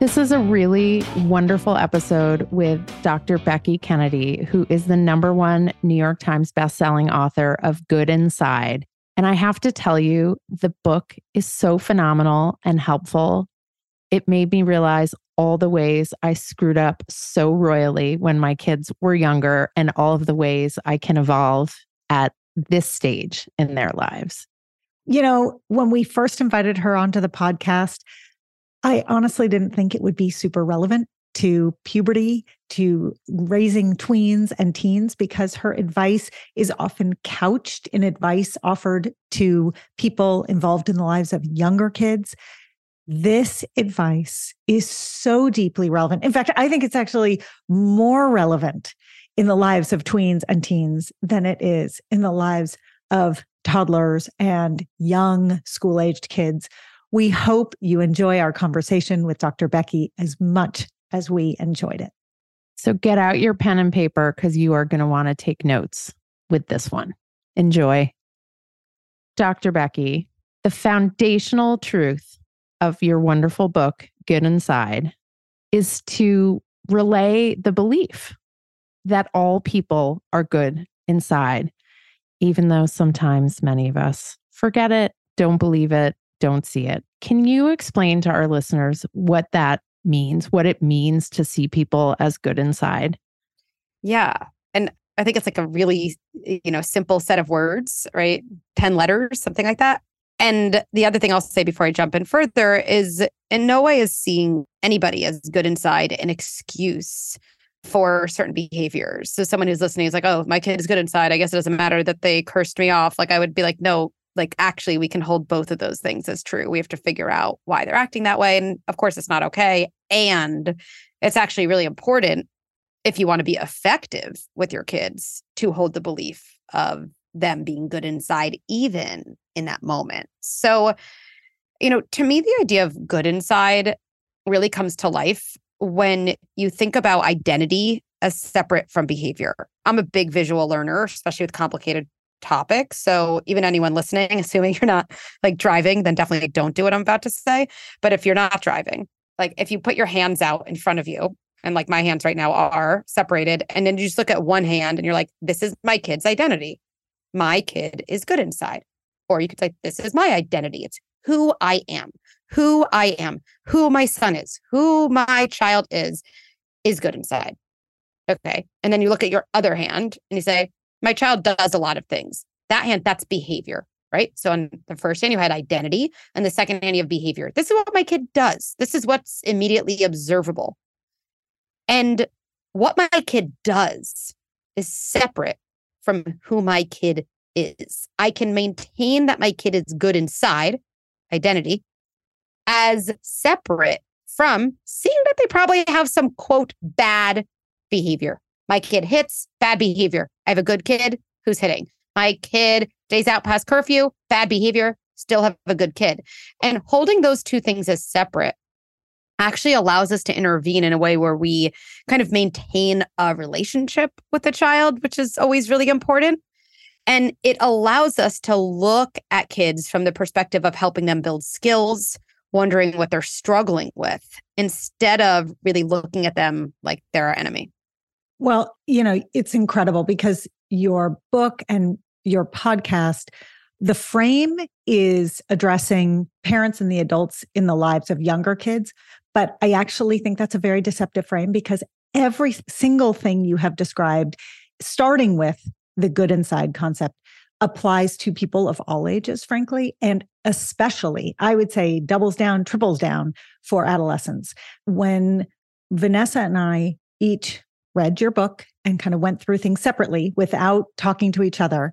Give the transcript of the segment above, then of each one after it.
This is a really wonderful episode with Dr. Becky Kennedy, who is the number one New York Times bestselling author of Good Inside. And I have to tell you, the book is so phenomenal and helpful. It made me realize all the ways I screwed up so royally when my kids were younger and all of the ways I can evolve at this stage in their lives. You know, when we first invited her onto the podcast, I honestly didn't think it would be super relevant to puberty, to raising tweens and teens, because her advice is often couched in advice offered to people involved in the lives of younger kids. This advice is so deeply relevant. In fact, I think it's actually more relevant in the lives of tweens and teens than it is in the lives of toddlers and young school aged kids we hope you enjoy our conversation with Dr. Becky as much as we enjoyed it. So get out your pen and paper because you are going to want to take notes with this one. Enjoy. Dr. Becky, the foundational truth of your wonderful book, Good Inside, is to relay the belief that all people are good inside, even though sometimes many of us forget it, don't believe it, don't see it. Can you explain to our listeners what that means, what it means to see people as good inside? Yeah. And I think it's like a really, you know, simple set of words, right? 10 letters, something like that. And the other thing I'll say before I jump in further is in no way is seeing anybody as good inside an excuse for certain behaviors. So someone who's listening is like, oh, my kid is good inside. I guess it doesn't matter that they cursed me off. Like I would be like, no, like actually we can hold both of those things as true. We have to figure out why they're acting that way. And of course, it's not okay. And it's actually really important if you want to be effective with your kids to hold the belief of them being good inside, even in that moment. So, you know, to me, the idea of good inside really comes to life when you think about identity as separate from behavior. I'm a big visual learner, especially with complicated topic. So even anyone listening, assuming you're not like driving, then definitely don't do what I'm about to say. But if you're not driving, like if you put your hands out in front of you, and like my hands right now are separated, and then you just look at one hand and you're like, this is my kid's identity. my kid is good inside. Or you could say, this is my identity. It's who I am, who I am, who my son is, who my child is, is good inside. Okay. And then you look at your other hand and you say, my child does a lot of things. That hand, that's behavior, right? So on the first hand, you had identity, and the second hand, you have behavior. This is what my kid does. This is what's immediately observable. And what my kid does is separate from who my kid is. I can maintain that my kid is good inside, identity, as separate from seeing that they probably have some quote bad behavior. My kid hits, bad behavior. I have a good kid who's hitting. My kid stays out past curfew, bad behavior, still have a good kid. And holding those two things as separate actually allows us to intervene in a way where we kind of maintain a relationship with the child, which is always really important. And it allows us to look at kids from the perspective of helping them build skills, wondering what they're struggling with, instead of really looking at them like they're our enemy. Well, you know, it's incredible because your book and your podcast, the frame is addressing parents and the adults in the lives of younger kids. But I actually think that's a very deceptive frame because every single thing you have described, starting with the good inside concept, applies to people of all ages, frankly, and especially, I would say, doubles down, triples down for adolescents. When Vanessa and I each read your book and kind of went through things separately without talking to each other,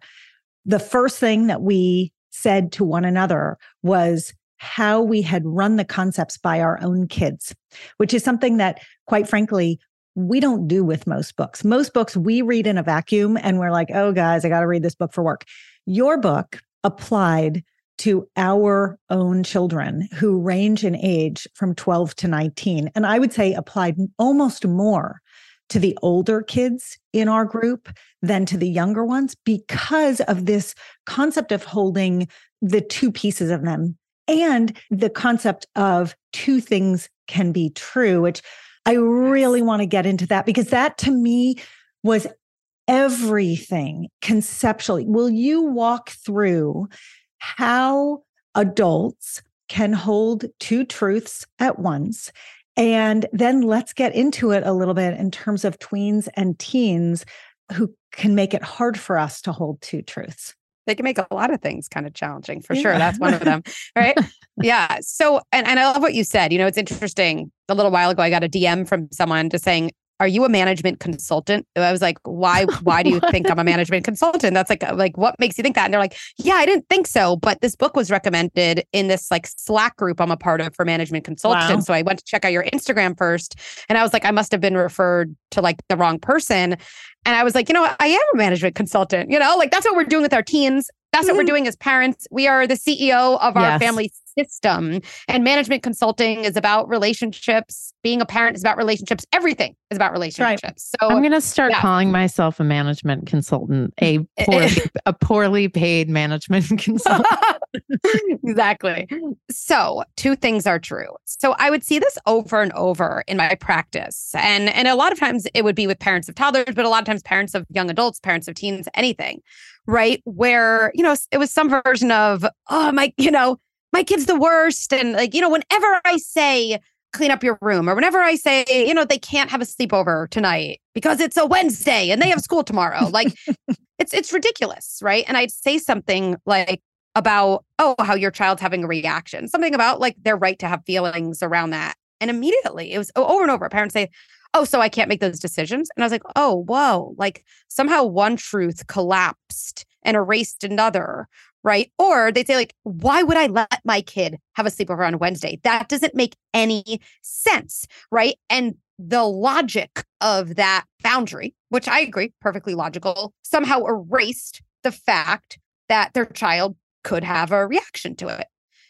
the first thing that we said to one another was how we had run the concepts by our own kids, which is something that, quite frankly, we don't do with most books. Most books we read in a vacuum and we're like, oh, guys, I got to read this book for work. Your book applied to our own children who range in age from 12 to 19. And I would say applied almost more to the older kids in our group than to the younger ones because of this concept of holding the two pieces of them and the concept of two things can be true, which I really want to get into that because that to me was everything conceptually. Will you walk through how adults can hold two truths at once and then let's get into it a little bit in terms of tweens and teens who can make it hard for us to hold two truths. They can make a lot of things kind of challenging for yeah. sure. That's one of them. Right. yeah. So, and, and I love what you said. You know, it's interesting. A little while ago, I got a DM from someone just saying, are you a management consultant? I was like, why, why do you think I'm a management consultant? That's like, like, what makes you think that? And they're like, yeah, I didn't think so. But this book was recommended in this like Slack group I'm a part of for management consultants. Wow. So I went to check out your Instagram first. And I was like, I must have been referred to like the wrong person. And I was like, you know what? I am a management consultant. You know, like that's what we're doing with our teens. That's what we're mm-hmm. doing as parents. We are the CEO of our yes. family system. And management consulting is about relationships. Being a parent is about relationships. Everything is about relationships. Right. So I'm going to start yeah. calling myself a management consultant, a poorly, a poorly paid management consultant. exactly. So two things are true. So I would see this over and over in my practice. And, and a lot of times it would be with parents of toddlers, but a lot of times parents of young adults, parents of teens, anything right? Where, you know, it was some version of, oh, my, you know, my kid's the worst. And like, you know, whenever I say clean up your room or whenever I say, you know, they can't have a sleepover tonight because it's a Wednesday and they have school tomorrow, like it's it's ridiculous, right? And I'd say something like about, oh, how your child's having a reaction, something about like their right to have feelings around that. And immediately it was over and over. Parents say, oh, so I can't make those decisions. And I was like, oh, whoa, like somehow one truth collapsed and erased another, right? Or they say, like, why would I let my kid have a sleepover on Wednesday? That doesn't make any sense, right? And the logic of that boundary, which I agree, perfectly logical, somehow erased the fact that their child could have a reaction to it.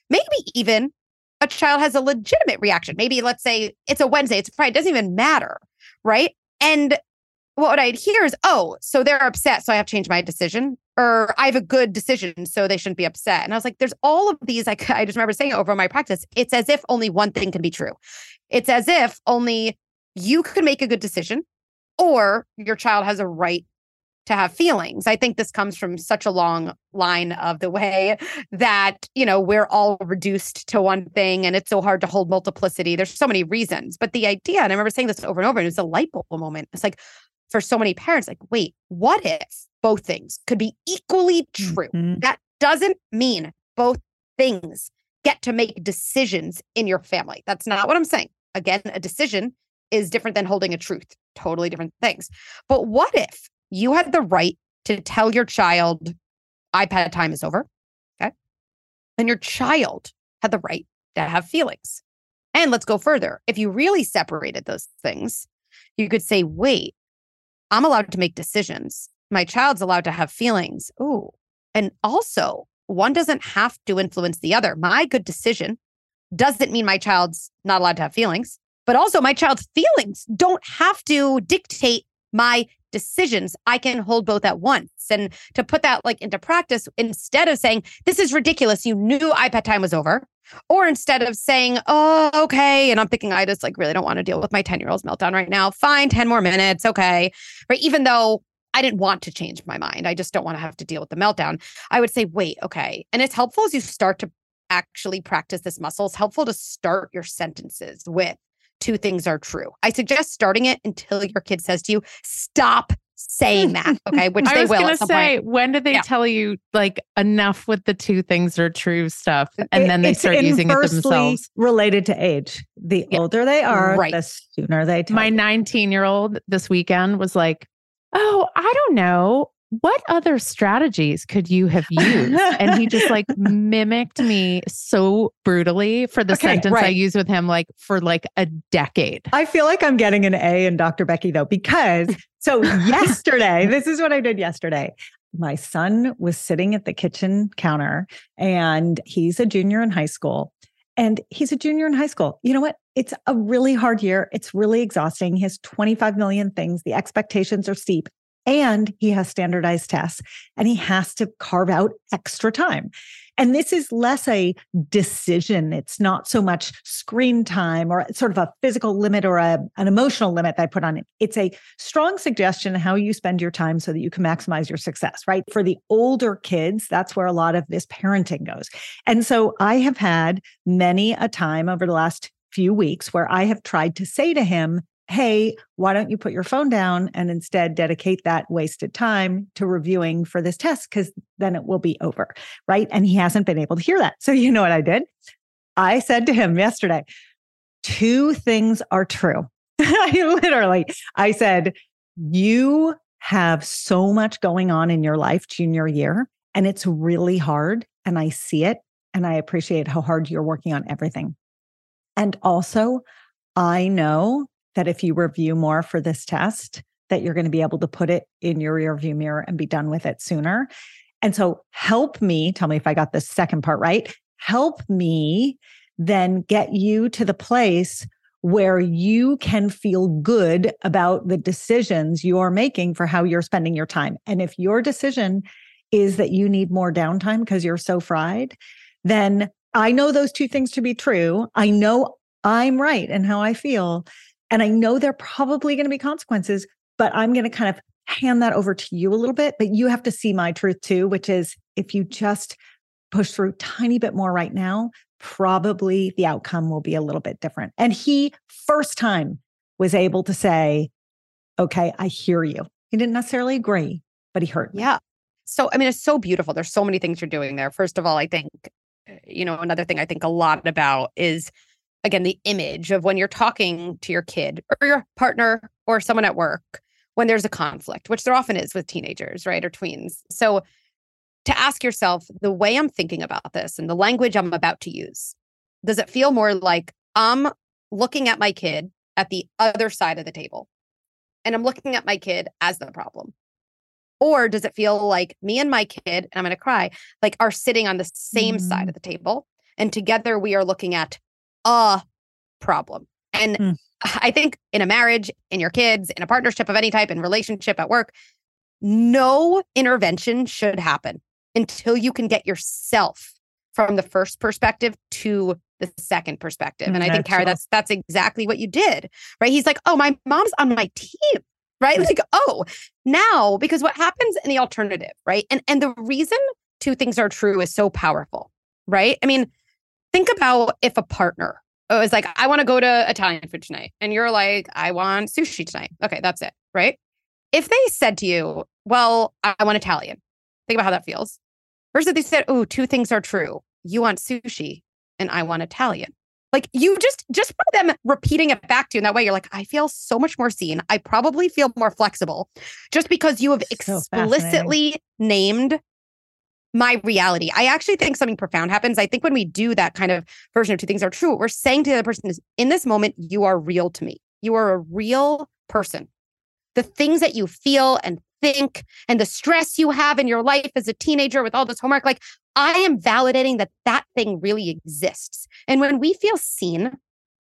Maybe even a child has a legitimate reaction. Maybe let's say it's a Wednesday, it's Friday, it doesn't even matter, right? And what I'd hear is, oh, so they're upset, so I have to change my decision or I have a good decision, so they shouldn't be upset. And I was like, there's all of these. I, I just remember saying over my practice, it's as if only one thing can be true. It's as if only you can make a good decision or your child has a right to have feelings. I think this comes from such a long line of the way that, you know, we're all reduced to one thing and it's so hard to hold multiplicity. There's so many reasons. But the idea, and I remember saying this over and over, and it was a light bulb moment. It's like for so many parents, like, wait, what if both things could be equally true? Mhm. That doesn't mean both things get to make decisions in your family. That's not what I'm saying. Again, a decision is different than holding a truth, totally different things. But what if you had the right to tell your child iPad time is over? Okay. And your child had the right to have feelings. And let's go further. If you really separated those things, you could say, wait, I'm allowed to make decisions. My child's allowed to have feelings. Ooh. And also, one doesn't have to influence the other. My good decision doesn't mean my child's not allowed to have feelings, but also my child's feelings don't have to dictate my decisions. I can hold both at once. And to put that like into practice, instead of saying, this is ridiculous, you knew iPad time was over, or instead of saying, oh, okay. And I'm thinking, I just like really don't want to deal with my 10 year old's meltdown right now. Fine, 10 more minutes. Okay. Right. Even though I didn't want to change my mind, I just don't want to have to deal with the meltdown. I would say, wait, okay. And it's helpful as you start to actually practice this muscle. It's helpful to start your sentences with two things are true. I suggest starting it until your kid says to you, stop saying that. Okay. Which I they was will gonna say, point. when did they Yeah. tell you like enough with the two things are true stuff, and It- then they start using it inversely themselves? Related to age. The Yeah. older they are, Right. the sooner they tell My 19 year old this weekend was like, "Oh, I don't know." What other strategies could you have used? and he just like mimicked me so brutally for the Okay, sentence I right. used with him, like for like a decade. I feel like I'm getting an A in Dr. Becky though, because so yesterday, this is what I did yesterday. My son was sitting at the kitchen counter and he's a junior in high school. And he's a junior in high school. You know what? It's a really hard year. It's really exhausting. He has 25 million things. The expectations are steep and he has standardized tests and he has to carve out extra time. And this is less a decision. It's not so much screen time or sort of a physical limit or a, an emotional limit that I put on it. It's a strong suggestion how you spend your time so that you can maximize your success, right? For the older kids, that's where a lot of this parenting goes. And so I have had many a time over the last few weeks where I have tried to say to him, Hey, why don't you put your phone down and instead dedicate that wasted time to reviewing for this test? Because then it will be over right? And he hasn't been able to hear that. So, you know what I did? I said to him yesterday, two things are true. I literally, I said, you have so much going on in your life junior year, and it's really hard. And I see it. And I appreciate how hard you're working on everything. And also, I know that if you review more for this test, that you're going to be able to put it in your rear view mirror and be done with it sooner. And so help me, tell me if I got the second part right. Help me then get you to the place where you can feel good about the decisions you're making for how you're spending your time. And if your decision is that you need more downtime because you're so fried, then I know those two things to be true. I know I'm right and how I feel. And I know there are probably going to be consequences, but I'm going to kind of hand that over to you a little bit. But you have to see my truth too, which is if you just push through tiny bit more right now, probably the outcome will be a little bit different. And he, first time, was able to say, Okay, I hear you. He didn't necessarily agree, but he heard. me. Yeah. So, I mean, it's so beautiful. There's so many things you're doing there. First of all, I think, uh, you know, another thing I think a lot about is, again, the image of when you're talking to your kid or your partner or someone at work when there's a conflict, which there often is with teenagers, right? Or tweens. So, to ask yourself the way I'm thinking about this and the language I'm about to use, does it feel more like I'm looking at my kid at the other side of the table and I'm looking at my kid as the problem? Or does it feel like me and my kid, and I'm going to cry, like are sitting on the same side Mm. of the table and together we are looking at a problem? And Mm. I think in a marriage, in your kids, in a partnership of any type, in relationship at work, no intervention should happen until you can get yourself from the first perspective to the second perspective. And I think, Cara, that's that's exactly what you did, right? He's like, oh, my mom's on my team. right? Like, oh, now because what happens in the alternative, right? And and the reason two things are true is so powerful, right? I mean, think about if a partner was like, I want to go to Italian food tonight, and you're like, I want sushi tonight. Okay, that's it, right? If they said to you, Well, I want Italian, think about how that feels. Versus they said, Oh, two things are true. You want sushi and I want Italian. Like you just just by them repeating it back to you in that way, you're like, I feel so much more seen. I probably feel more flexible just because you have So explicitly named my reality. I actually think something profound happens. I think when we do that kind of version of two things are true, what we're saying to the other person is in this moment, you are real to me. You are a real person. The things that you feel and think and the stress you have in your life as a teenager with all this homework, like I am validating that that thing really exists. And when we feel seen,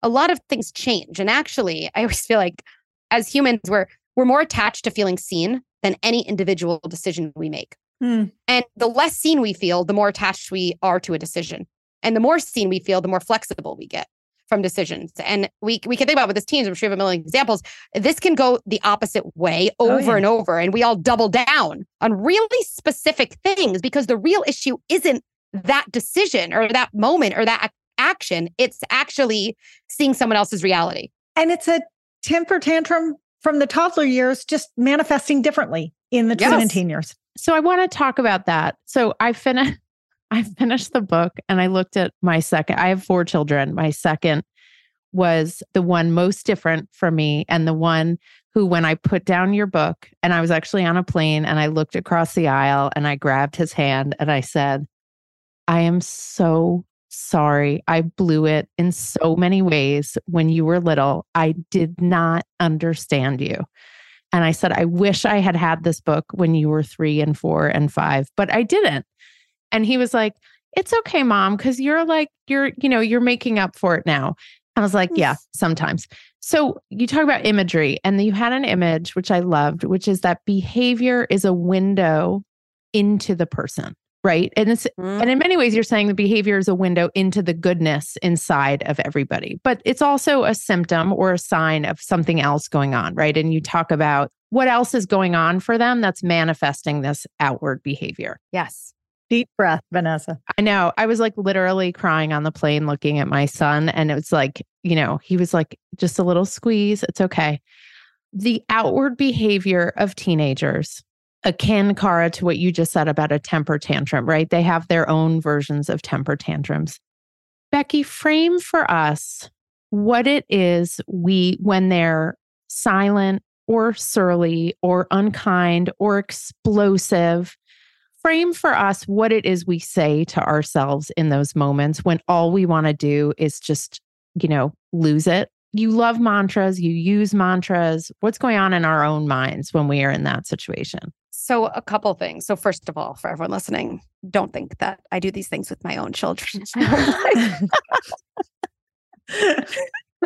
a lot of things change. And actually, I always feel like as humans, we're we're more attached to feeling seen than any individual decision we make. Hmm. And the less seen we feel, the more attached we are to a decision. And the more seen we feel, the more flexible we get from decisions. And we we can think about with this teams, I'm sure you have a million examples. This can go the opposite way Oh, over yeah. and over. And we all double down on really specific things because the real issue isn't that decision or that moment or that action. It's actually seeing someone else's reality. And it's a temper tantrum from the toddler years, just manifesting differently in the Yes. and teen years. So I want to talk about that. So I finished I finished the book and I looked at my second. I have four children. My second was the one most different from me and the one who when I put down your book and I was actually on a plane and I looked across the aisle and I grabbed his hand and I said, "I am so sorry. I blew it in so many ways when you were little. I did not understand you." And I said, I wish I had had this book when you were three and four and five, but I didn't. And he was like, It's okay, mom, because you're like, you're, you know, you're making up for it now. I was like, Yeah, sometimes. So you talk about imagery, and you had an image, which I loved, which is that behavior is a window into the person, right? And it's, and in mm. many ways, you're saying the behavior is a window into the goodness inside of everybody, but it's also a symptom or a sign of something else going on, right? And you talk about what else is going on for them that's manifesting this outward behavior. Yes. Deep breath, Vanessa. I know. I was like literally crying on the plane looking at my son, and it was like, you know, he was like, just a little squeeze. It's okay. The outward behavior of teenagers, akin, Cara, to what you just said about a temper tantrum, right? They have their own versions of temper tantrums. Becky, frame for us what it is we, when they're silent or surly or unkind or explosive, frame for us what it is we say to ourselves in those moments when all we want to do is just, you know, lose it. You love mantras, you use mantras. What's going on in our own minds when we are in that situation? So, a couple things. So, first of all, for everyone listening, don't think that I do these things with my own children.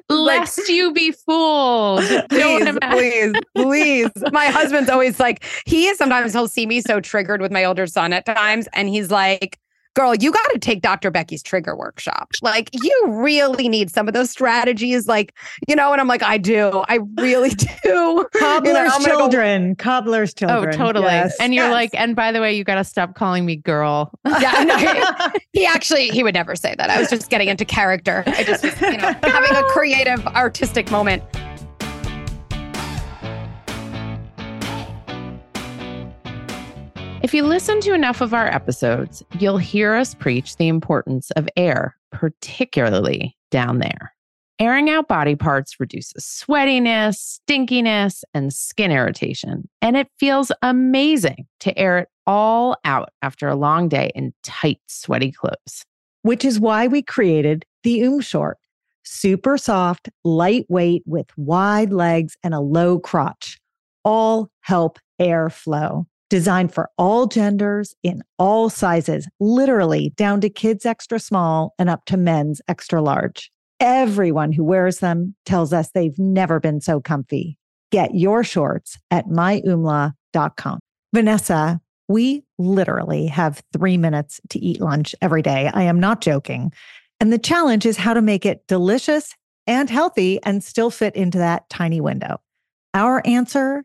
Lest you be fooled. Don't please, please, please. My husband's always like, he is sometimes he'll see me so triggered with my older son at times, and he's like, Girl, you got to take Dr. Becky's trigger workshop. Like, you really need some of those strategies. Like, you know, and I'm like, I do. I really do. You know, Cobbler's I'm children. Cobbler's Oh, children. totally. Yes. And you're Yes. like, and by the way, you got to stop calling me girl. Yeah, I know. he actually he would never say that. I was just getting into character. I just was, you know, having a creative artistic moment. If you listen to enough of our episodes, you'll hear us preach the importance of air, particularly down there. Airing out body parts reduces sweatiness, stinkiness, and skin irritation. And it feels amazing to air it all out after a long day in tight, sweaty clothes. which is why we created the Oom Short. Super soft, lightweight with wide legs and a low crotch. All help airflow. Designed for all genders in all sizes, literally down to kids extra small and up to men's extra large. Everyone who wears them tells us they've never been so comfy. Get your shorts at myoomla.com. Vanessa, we literally have three minutes to eat lunch every day. I am not joking. And the challenge is how to make it delicious and healthy and still fit into that tiny window. Our answer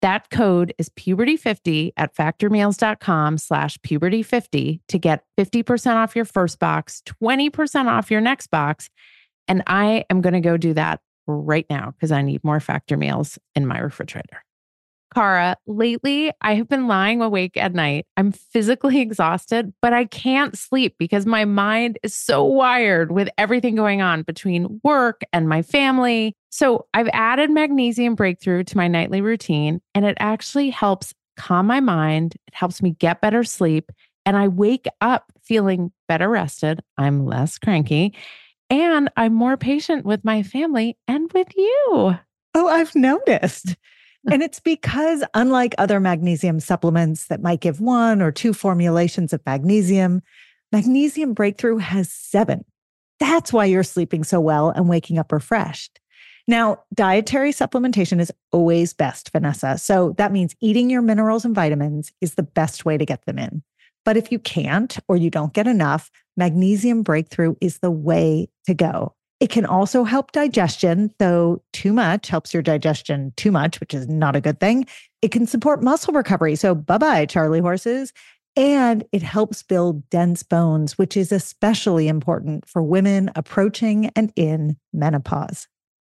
That code is puberty50 at factormeals.com slash puberty50 to get 50% off your first box, 20% off your next box. And I am going to go do that right now because I need more factor meals in my refrigerator. Cara, lately I have been lying awake at night. I'm physically exhausted, but I can't sleep because my mind is so wired with everything going on between work and my family. So I've added magnesium breakthrough to my nightly routine, and it actually helps calm my mind. It helps me get better sleep, and I wake up feeling better rested. I'm less cranky, and I'm more patient with my family and with you. Oh, I've noticed. and it's because, unlike other magnesium supplements that might give one or two formulations of magnesium, Magnesium Breakthrough has seven. That's why you're sleeping so well and waking up refreshed. Now, dietary supplementation is always best, Vanessa. So that means eating your minerals and vitamins is the best way to get them in. But if you can't or you don't get enough, Magnesium Breakthrough is the way to go. It can also help digestion, though too much helps your digestion too much, which is not a good thing. It can support muscle recovery. So bye bye, Charlie horses. And it helps build dense bones, which is especially important for women approaching and in menopause.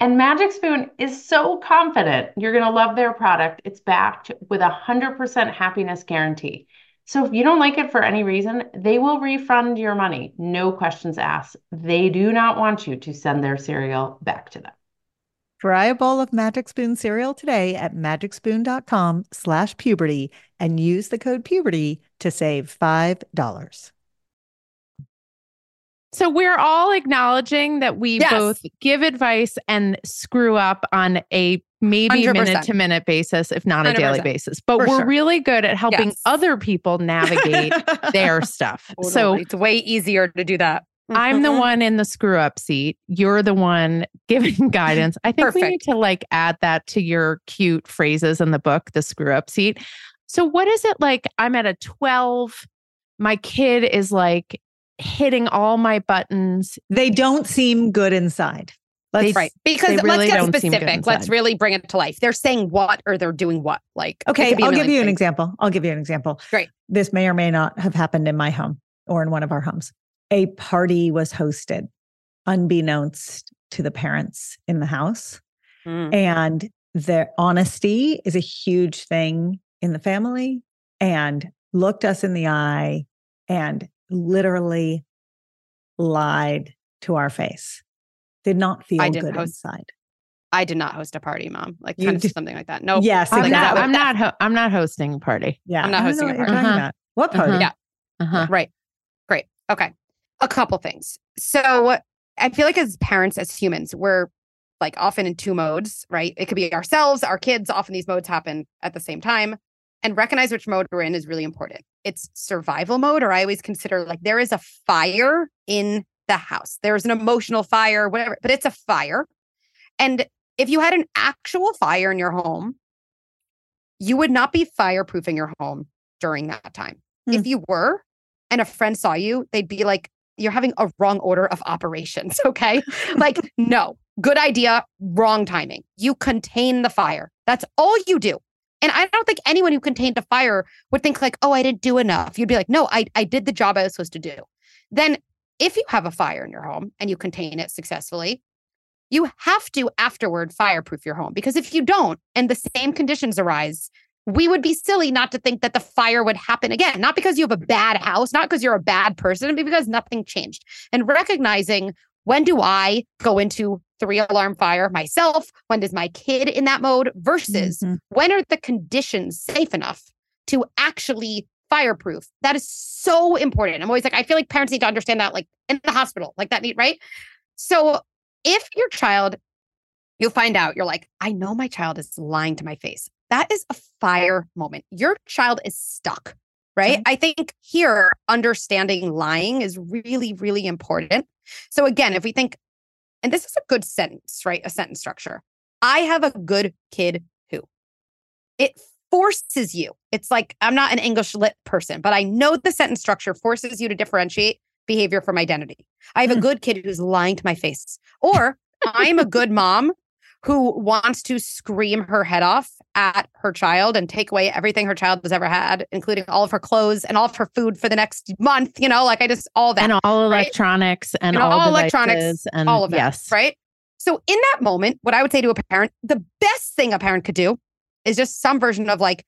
And Magic Spoon is so confident you're going to love their product. It's backed with a 100% happiness guarantee. So if you don't like it for any reason, they will refund your money. No questions asked. They do not want you to send their cereal back to them. Try a bowl of Magic Spoon cereal today at magicspoon.com slash puberty and use the code puberty to save $5. So we're all acknowledging that we yes. both give advice and screw up on a maybe minute to minute basis, if not a daily basis. But For we're sure. really good at helping yes. other people navigate their stuff. Totally. So it's way easier to do that. I'm the mm-hmm. one in the screw up seat. You're the one giving guidance. I think Perfect. we need to like add that to your cute phrases in the book, the screw up seat. So what is it like? I'm at a 12. My kid is like hitting all my buttons. They don't seem good inside. Let's, they, right. Because really let's get specific. Let's really bring it to life. They're saying what or they're doing what. Like, okay, I'll give you an example. I'll give you an example. Great. This may or may not have happened in my home or in one of our homes. A party was hosted unbeknownst to the parents in the house. Mm. And their honesty is a huge thing in the family and looked us in the eye and literally lied to our face. Did not feel I didn't good host- inside. I did not host a party, mom. Like You kind of did- something like that. No. Yes, I'm like not. I'm not. Ho- I'm not hosting a party. Yeah. I'm not I hosting a party. talking Uh-huh. What party? Uh-huh. Yeah. Uh-huh. Right. Great. Okay. A couple things. So I feel like as parents, as humans, we're like often in two modes, right? It could be ourselves, our kids. Often these modes happen at the same time. And recognize which mode we're in is really important. It's survival mode, or I always consider like there is a fire in the house. There's an emotional fire, whatever, but it's a fire. And if you had an actual fire in your home, you would not be fireproofing your home during that time. Hmm. If you were, and a friend saw you, they'd be like, you're having a wrong order of operations. Okay. like, no, good idea, wrong timing. You contain the fire. That's all you do. And I don't think anyone who contained a fire would think, like, oh, I didn't do enough. You'd be like, no, I, I did the job I was supposed to do. Then, if you have a fire in your home and you contain it successfully, you have to afterward fireproof your home because if you don't and the same conditions arise, we would be silly not to think that the fire would happen again. Not because you have a bad house, not because you're a bad person, but because nothing changed. And recognizing when do I go into three alarm fire myself? When does my kid in that mode versus Mhm. when are the conditions safe enough to actually fireproof? That is so important. I'm always like, I feel like parents need to understand that, like in the hospital, like that need, right? So if your child, you find out, you're like, I know my child is lying to my face. That is a fire moment. Your child is stuck, right? Okay. I think here, understanding lying is really, really important. So again, if we think, and this is a good sentence, right? A sentence structure. I have a good kid who it forces you. It's like I'm not an English lit person, but I know the sentence structure forces you to differentiate behavior from identity. I have a Hmm. good kid who's lying to my face, or I'm a good mom who wants to scream her head off at her child and take away everything her child has ever had, including all of her clothes and all of her food for the next month. You know, like I just all that and all right? electronics and, And all, all electronics, and all of it. yes, Right. So in that moment, what I would say to a parent, the best thing a parent could do is just some version of like,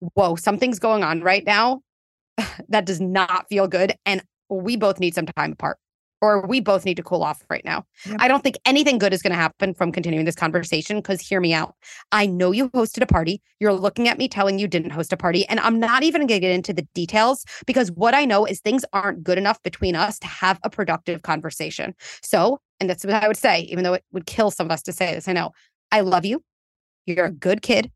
whoa, something's going on right now that does not feel good. And we both need some time apart. Or we both need to cool off right now. I don't think anything good is going to happen from continuing this conversation because hear me out. I know you hosted a party. You're looking at me telling you didn't host a party. And I'm not even going to get into the details because what I know is things aren't good enough between us to have a productive conversation. So, and that's what I would say, even though it would kill some of us to say this, I know I love you. You're a good kid.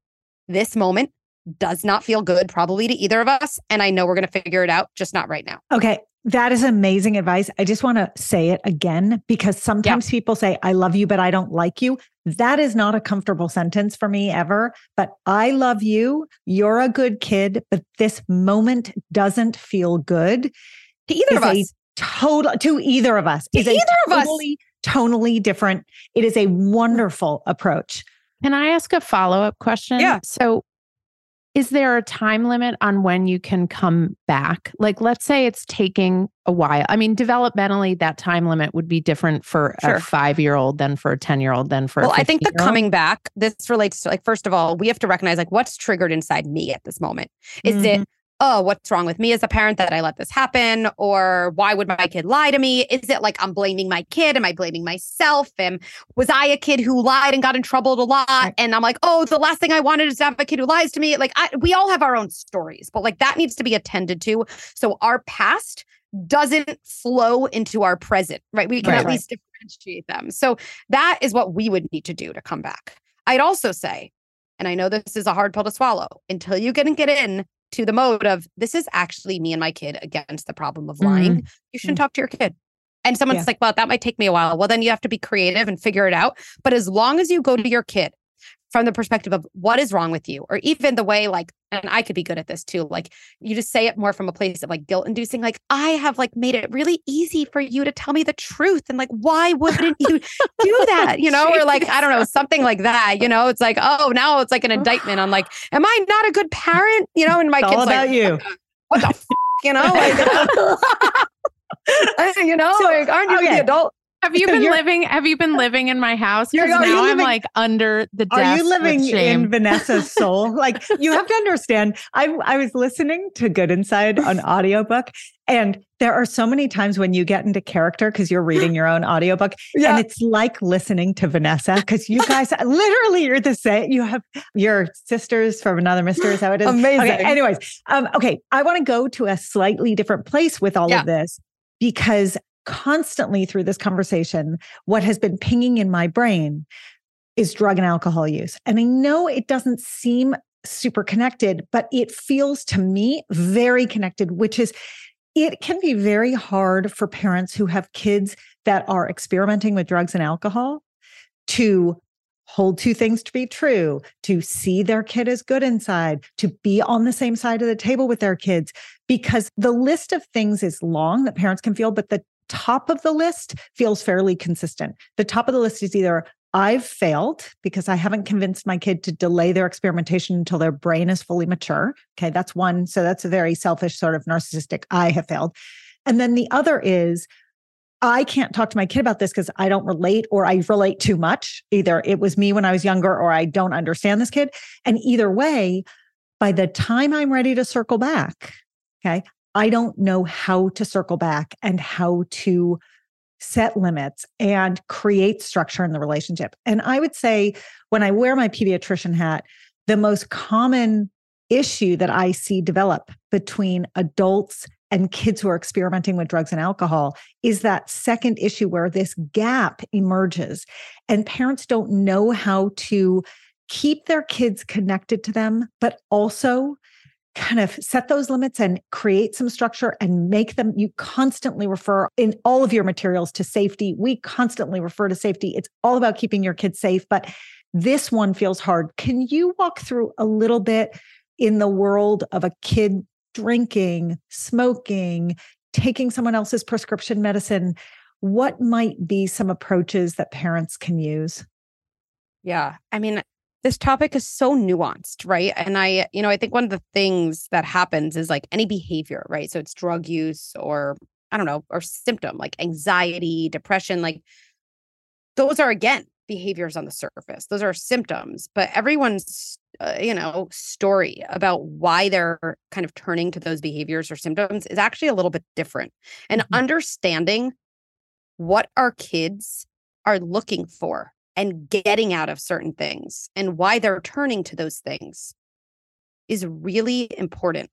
This moment does not feel good, probably to either of us. And I know we're going to figure it out, just not right now. Okay. That is amazing advice. I just want to say it again because sometimes people say, I love you, but I don't like you. That is not a comfortable sentence for me ever. But I love you. You're a good kid, but this moment doesn't feel good. To either of us. Total to either of us To is a either of us. totally, tonally different. It is a mm. wonderful approach. Can I ask a follow up question? Yeah. So, is there a time limit on when you can come back? Like, let's say it's taking a while. I mean, developmentally, that time limit would be different for Sure. a five year old than for a 10 year old, than for a Well, I think the coming back, this relates to like, first of all, we have to recognize like what's triggered inside me at this moment. Is Mhm. it, oh, what's wrong with me as a parent that I let this happen? Or why would my kid lie to me? Is it like I'm blaming my kid? Am I blaming myself? And was I a kid who lied and got in trouble a lot? Right. And I'm like, oh, the last thing I wanted is to have a kid who lies to me. Like, I, we all have our own stories, but like that needs to be attended to. So our past doesn't flow into our present, right? We can Right. at least differentiate them. So that is what we would need to do to come back. I'd also say, and I know this is a hard pill to swallow, until you can get in to the mode of this is actually me and my kid against the problem of lying, mm-hmm. you mm. shouldn't talk to your kid. And someone's Yeah. like, well, that might take me a while. Well, then you have to be creative and figure it out. But as long as you go to your kid from the perspective of what is wrong with you, or even the way, like, and I could be good at this too, like you just say it more from a place of like guilt inducing, like, I have like made it really easy for you to tell me the truth. And like, why wouldn't you do that? You know, or like, I don't know, something like that. You know, it's like, oh, now it's like an indictment on like, am I not a good parent? You know, and my It's kid's all about like, you. what the f-? you know, like, you know, like, aren't you So, the adult? Have you So been living? Have you been living in my house? You're- Because now I'm like under the desk. Are you living in Vanessa's soul? Like you have to understand. I I was listening to Good Inside on audiobook, and there are so many times when you get into character because you're reading your own audiobook, and it's like listening to Vanessa because you guys literally you're the same. You have your sisters from another mister. Is that what it is? Amazing. Okay, anyways, um, okay, I want to go to a slightly different place with all Yeah. of this because constantly through this conversation, what has been pinging in my brain is drug and alcohol use. And I know it doesn't seem super connected, but it feels to me very connected, which is it can be very hard for parents who have kids that are experimenting with drugs and alcohol to hold two things to be true, to see their kid as good inside, to be on the same side of the table with their kids, because the list of things is long that parents can feel, but the top of the list feels fairly consistent. The top of the list is either I've failed because I haven't convinced my kid to delay their experimentation until their brain is fully mature. Okay, that's one. So that's a very selfish, sort of narcissistic, I have failed. And then the other is I can't talk to my kid about this because I don't relate or I relate too much. Either it was me when I was younger or I don't understand this kid. And either way, by the time I'm ready to circle back, okay, I don't know how to circle back and how to set limits and create structure in the relationship. And I would say when I wear my pediatrician hat, the most common issue that I see develop between adults and kids who are experimenting with drugs and alcohol is that second issue where this gap emerges and parents don't know how to keep their kids connected to them, but also kind of set those limits and create some structure and make them you constantly refer in all of your materials to safety. We constantly refer to safety. It's all about keeping your kids safe but this one feels hard. Can you walk through a little bit in the world of a kid drinking smoking taking someone else's prescription medicine what might be some approaches that parents can use? Yeah. I mean, this topic is so nuanced, right? And I, you know, I think one of the things that happens is like any behavior, right? So it's drug use or I don't know, or symptom like anxiety, depression, like those are again behaviors on the surface. Those are symptoms, but everyone's, uh, you know, story about why they're kind of turning to those behaviors or symptoms is actually a little bit different. And Mhm. understanding what our kids are looking for and getting out of certain things and why they're turning to those things is really important.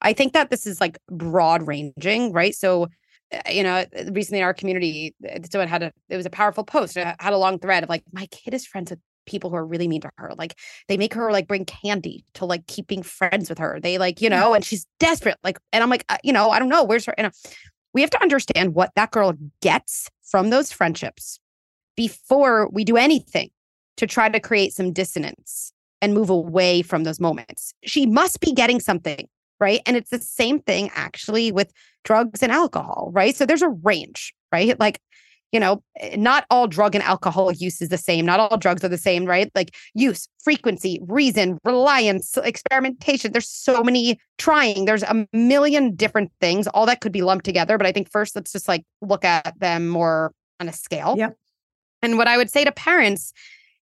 I think that this is like broad ranging, right? So, uh, you know, recently in our community, uh, someone had a, it was a powerful post, it had a long thread of like, my kid is friends with people who are really mean to her. Like, they make her like bring candy to like keeping friends with her. They like, you know, and she's desperate. Like, and I'm like, uh, you know, I don't know, where's her? You know, we have to understand what that girl gets from those friendships before we do anything to try to create some dissonance and move away from those moments. She must be getting something, right? And it's the same thing actually with drugs and alcohol, right? So there's a range, right? Like, you know, eh, not all drug and alcohol use is the same. Not all drugs are the same, right? Like use, frequency, reason, reliance, experimentation. There's so many trying. There's a million different things. All that could be lumped together. But I think first, let's just like look at them more on a scale. Yep. And what I would say to parents,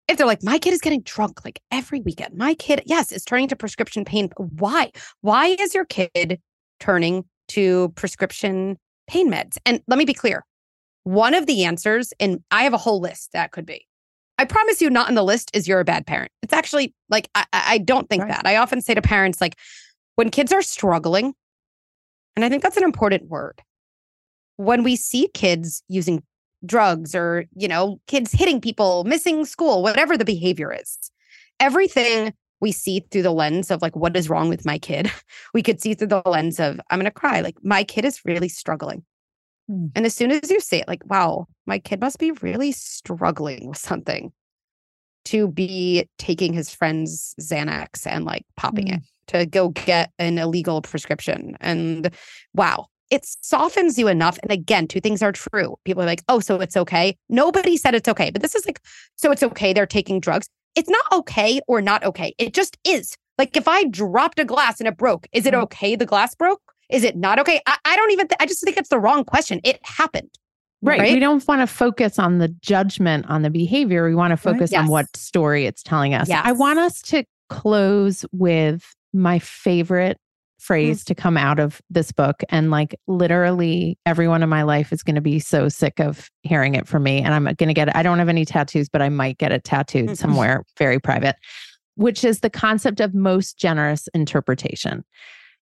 if they're like, my kid is getting drunk like every weekend, my kid, yes, is turning to prescription pain. Why? Why is your kid turning to prescription pain meds? And let me be clear one of the answers, and I have a whole list that could be. I promise you, not in the list is you're a bad parent. It's actually like, I, I I don't think Right. that. I often say to parents, like, when kids are struggling, and I think that's an important word, when we see kids using drugs or, you know, kids hitting people, missing school, whatever the behavior is, everything we see through the lens of like, what is wrong with my kid? We could see through the lens of, I'm going to cry. Like, my kid is really struggling. Hmm. And as soon as you say it, like, wow, my kid must be really struggling with something to be taking his friend's Xanax and like popping Hmm. it to go get an illegal prescription. And wow, it softens you enough. And again, two things are true. People are like, oh, so it's okay. Nobody said it's okay. But this is like, so it's okay. They're taking drugs. It's not okay or not okay. It just is. Like if I dropped a glass and it broke, is it Mhm. okay the glass broke? Is it not okay? I, I don't even, th- I just think it's the wrong question. It happened. Right. Right? We don't want to focus on the judgment on the behavior. We want to focus on Yes. what story it's telling us. I want us to close with my favorite phrase to come out of this book. And like literally everyone in my life is going to be so sick of hearing it from me. And I'm going to get it. I don't have any tattoos, but I might get it tattooed Mhm. somewhere very private, which is the concept of most generous interpretation.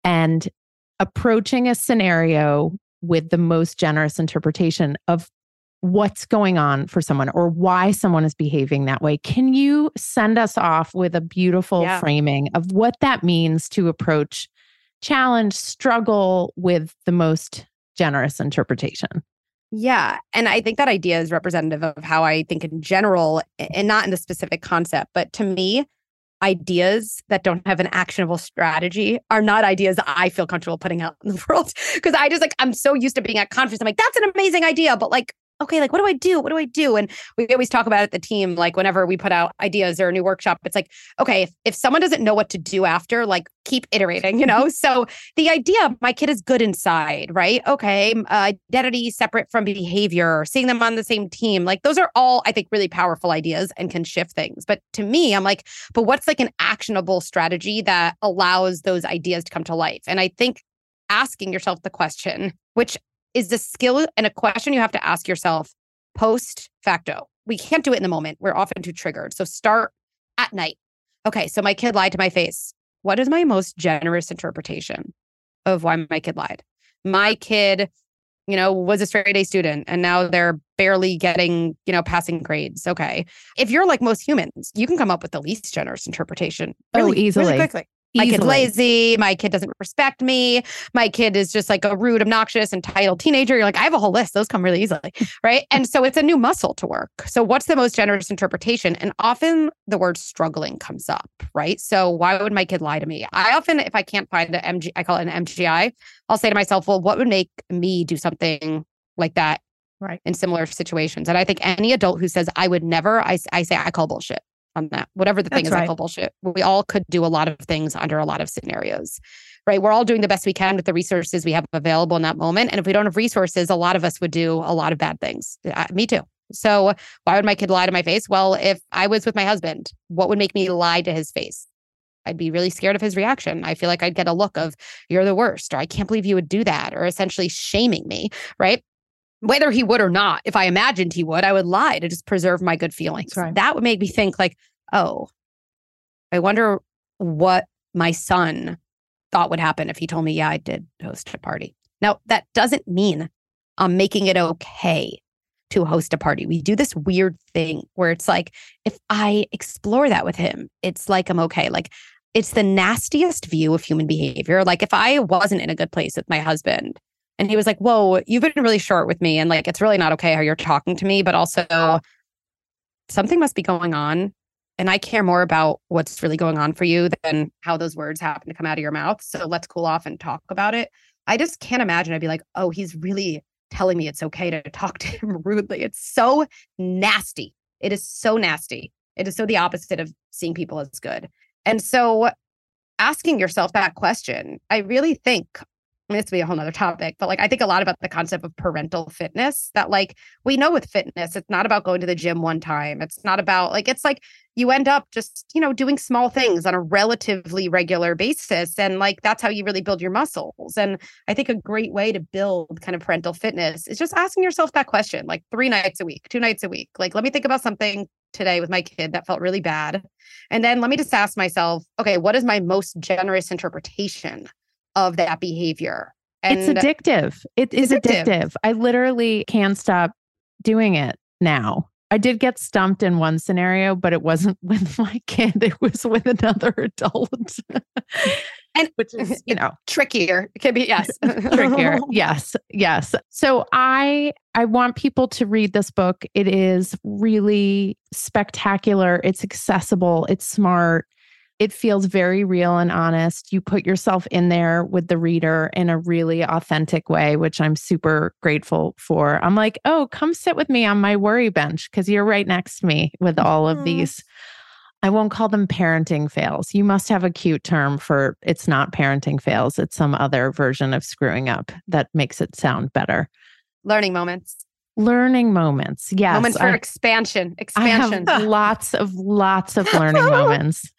And approaching a scenario with the most generous interpretation of what's going on for someone or why someone is behaving that way. Can you send us off with a beautiful Yeah. framing of what that means to approach challenge, struggle with the most generous interpretation? Yeah. And I think that idea is representative of how I think in general, and not in the specific concept, but to me, ideas that don't have an actionable strategy are not ideas I feel comfortable putting out in the world. Cause I just like, I'm so used to being at conference. I'm like, that's an amazing idea. But like, okay, like, what do I do? What do I do? And we always talk about it at the team, like, whenever we put out ideas or a new workshop, it's like, okay, if, if someone doesn't know what to do after, like, keep iterating, you know? so the idea my kid is good inside, right? Okay, uh, identity separate from behavior, seeing them on the same team. Like those are all I think really powerful ideas and can shift things. But to me, I'm like, but what's like an actionable strategy that allows those ideas to come to life? And I think asking yourself the question, which is the skill and a question you have to ask yourself post facto. We can't do it in the moment. We're often too triggered. So start at night. Okay, so my kid lied to my face. What is my most generous interpretation of why my kid lied? My kid, you know, was a straight A student and now they're barely getting, you know, passing grades. Okay. If you're like most humans, you can come up with the least generous interpretation. Oh, really, easily. Really quickly. My kid's lazy. My kid doesn't respect me. My kid is just like a rude, obnoxious, entitled teenager. You're like, I have a whole list. Those come really easily. Right. and so it's a new muscle to work. So, what's the most generous interpretation? And often the word struggling comes up. Right. So, why would my kid lie to me? I often, if I can't find an MG, I call it an MGI, I'll say to myself, well, what would make me do something like that Right. in similar situations? And I think any adult who says, I would never, I, I say, I call bullshit on that. Whatever the thing That's is, I call bullshit. We all could do a lot of things under a lot of scenarios, right? We're all doing the best we can with the resources we have available in that moment. And if we don't have resources, a lot of us would do a lot of bad things. Uh, me too. So why would my kid lie to my face? Well, if I was with my husband, what would make me lie to his face? I'd be really scared of his reaction. I feel like I'd get a look of, you're the worst, or I can't believe you would do that, or essentially shaming me, right? Whether he would or not, if I imagined he would, I would lie to just preserve my good feelings. right. That would make me think, like, oh, I wonder what my son thought would happen if he told me, yeah, I did host a party. Now, that doesn't mean I'm making it okay to host a party. We do this weird thing where it's like, if I explore that with him, it's like I'm okay. Like, it's the nastiest view of human behavior. Like, if I wasn't in a good place with my husband and he was like, Whoa, you've been really short with me. And like, it's really not okay how you're talking to me, but also something must be going on. And I care more about what's really going on for you than how those words happen to come out of your mouth. So let's cool off and talk about it. I just can't imagine. I'd be like, oh, he's really telling me it's okay to talk to him rudely. It's so nasty. It is so nasty. It is so the opposite of seeing people as good. And so asking yourself that question, I really think this would be a whole nother topic, but like I think a lot about the concept of parental fitness that like we know with fitness, it's not about going to the gym one time. It's not about like it's like you end up just, you know, doing small things on a relatively regular basis. And like that's how you really build your muscles. And I think a great way to build kind of parental fitness is just asking yourself that question, like three nights a week, two nights a week. Like, let me think about something today with my kid that felt really bad. And then let me just ask myself, okay, what is my most generous interpretation of that behavior? it's addictive. It is Addictive. addictive. I literally can't stop doing it now. I did get stumped in one scenario, but it wasn't with my kid. It was with another adult. And- which is, you know, trickier. It can be, yes. trickier. yes, yes. So I I want people to read this book. It is really spectacular. It's accessible. It's smart. It feels very real and honest. You put yourself in there with the reader in a really authentic way, which I'm super grateful for. I'm like, oh, come sit with me on my worry bench because you're right next to me with all of mm-hmm. these. I won't call them parenting fails. You must have a cute term for it's not parenting fails. It's some other version of screwing up that makes it sound better. Learning moments. Learning moments. Yes. Moments for I- expansion. I Expansion. have lots of lots of learning moments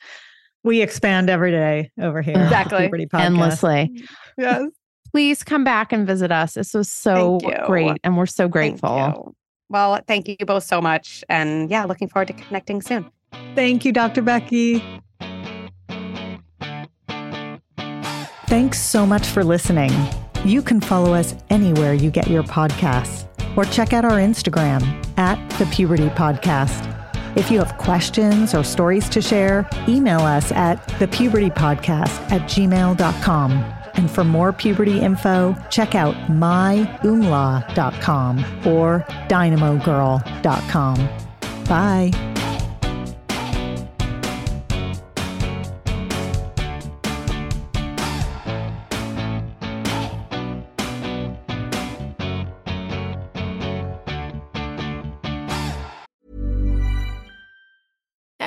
We expand every day over here. Exactly. Puberty endlessly. yes. Please come back and visit us. This was so great, and we're so grateful. you. Well, thank you both so much. And yeah, looking forward to connecting soon. Thank you, Dr. Becky. Thanks so much for listening. You can follow us anywhere you get your podcasts or check out our Instagram at the Puberty Podcast. If you have questions or stories to share, email us at thepubertypodcast at gmail.com. And for more puberty info, check out myoomla.com or dynamogirl.com. Bye.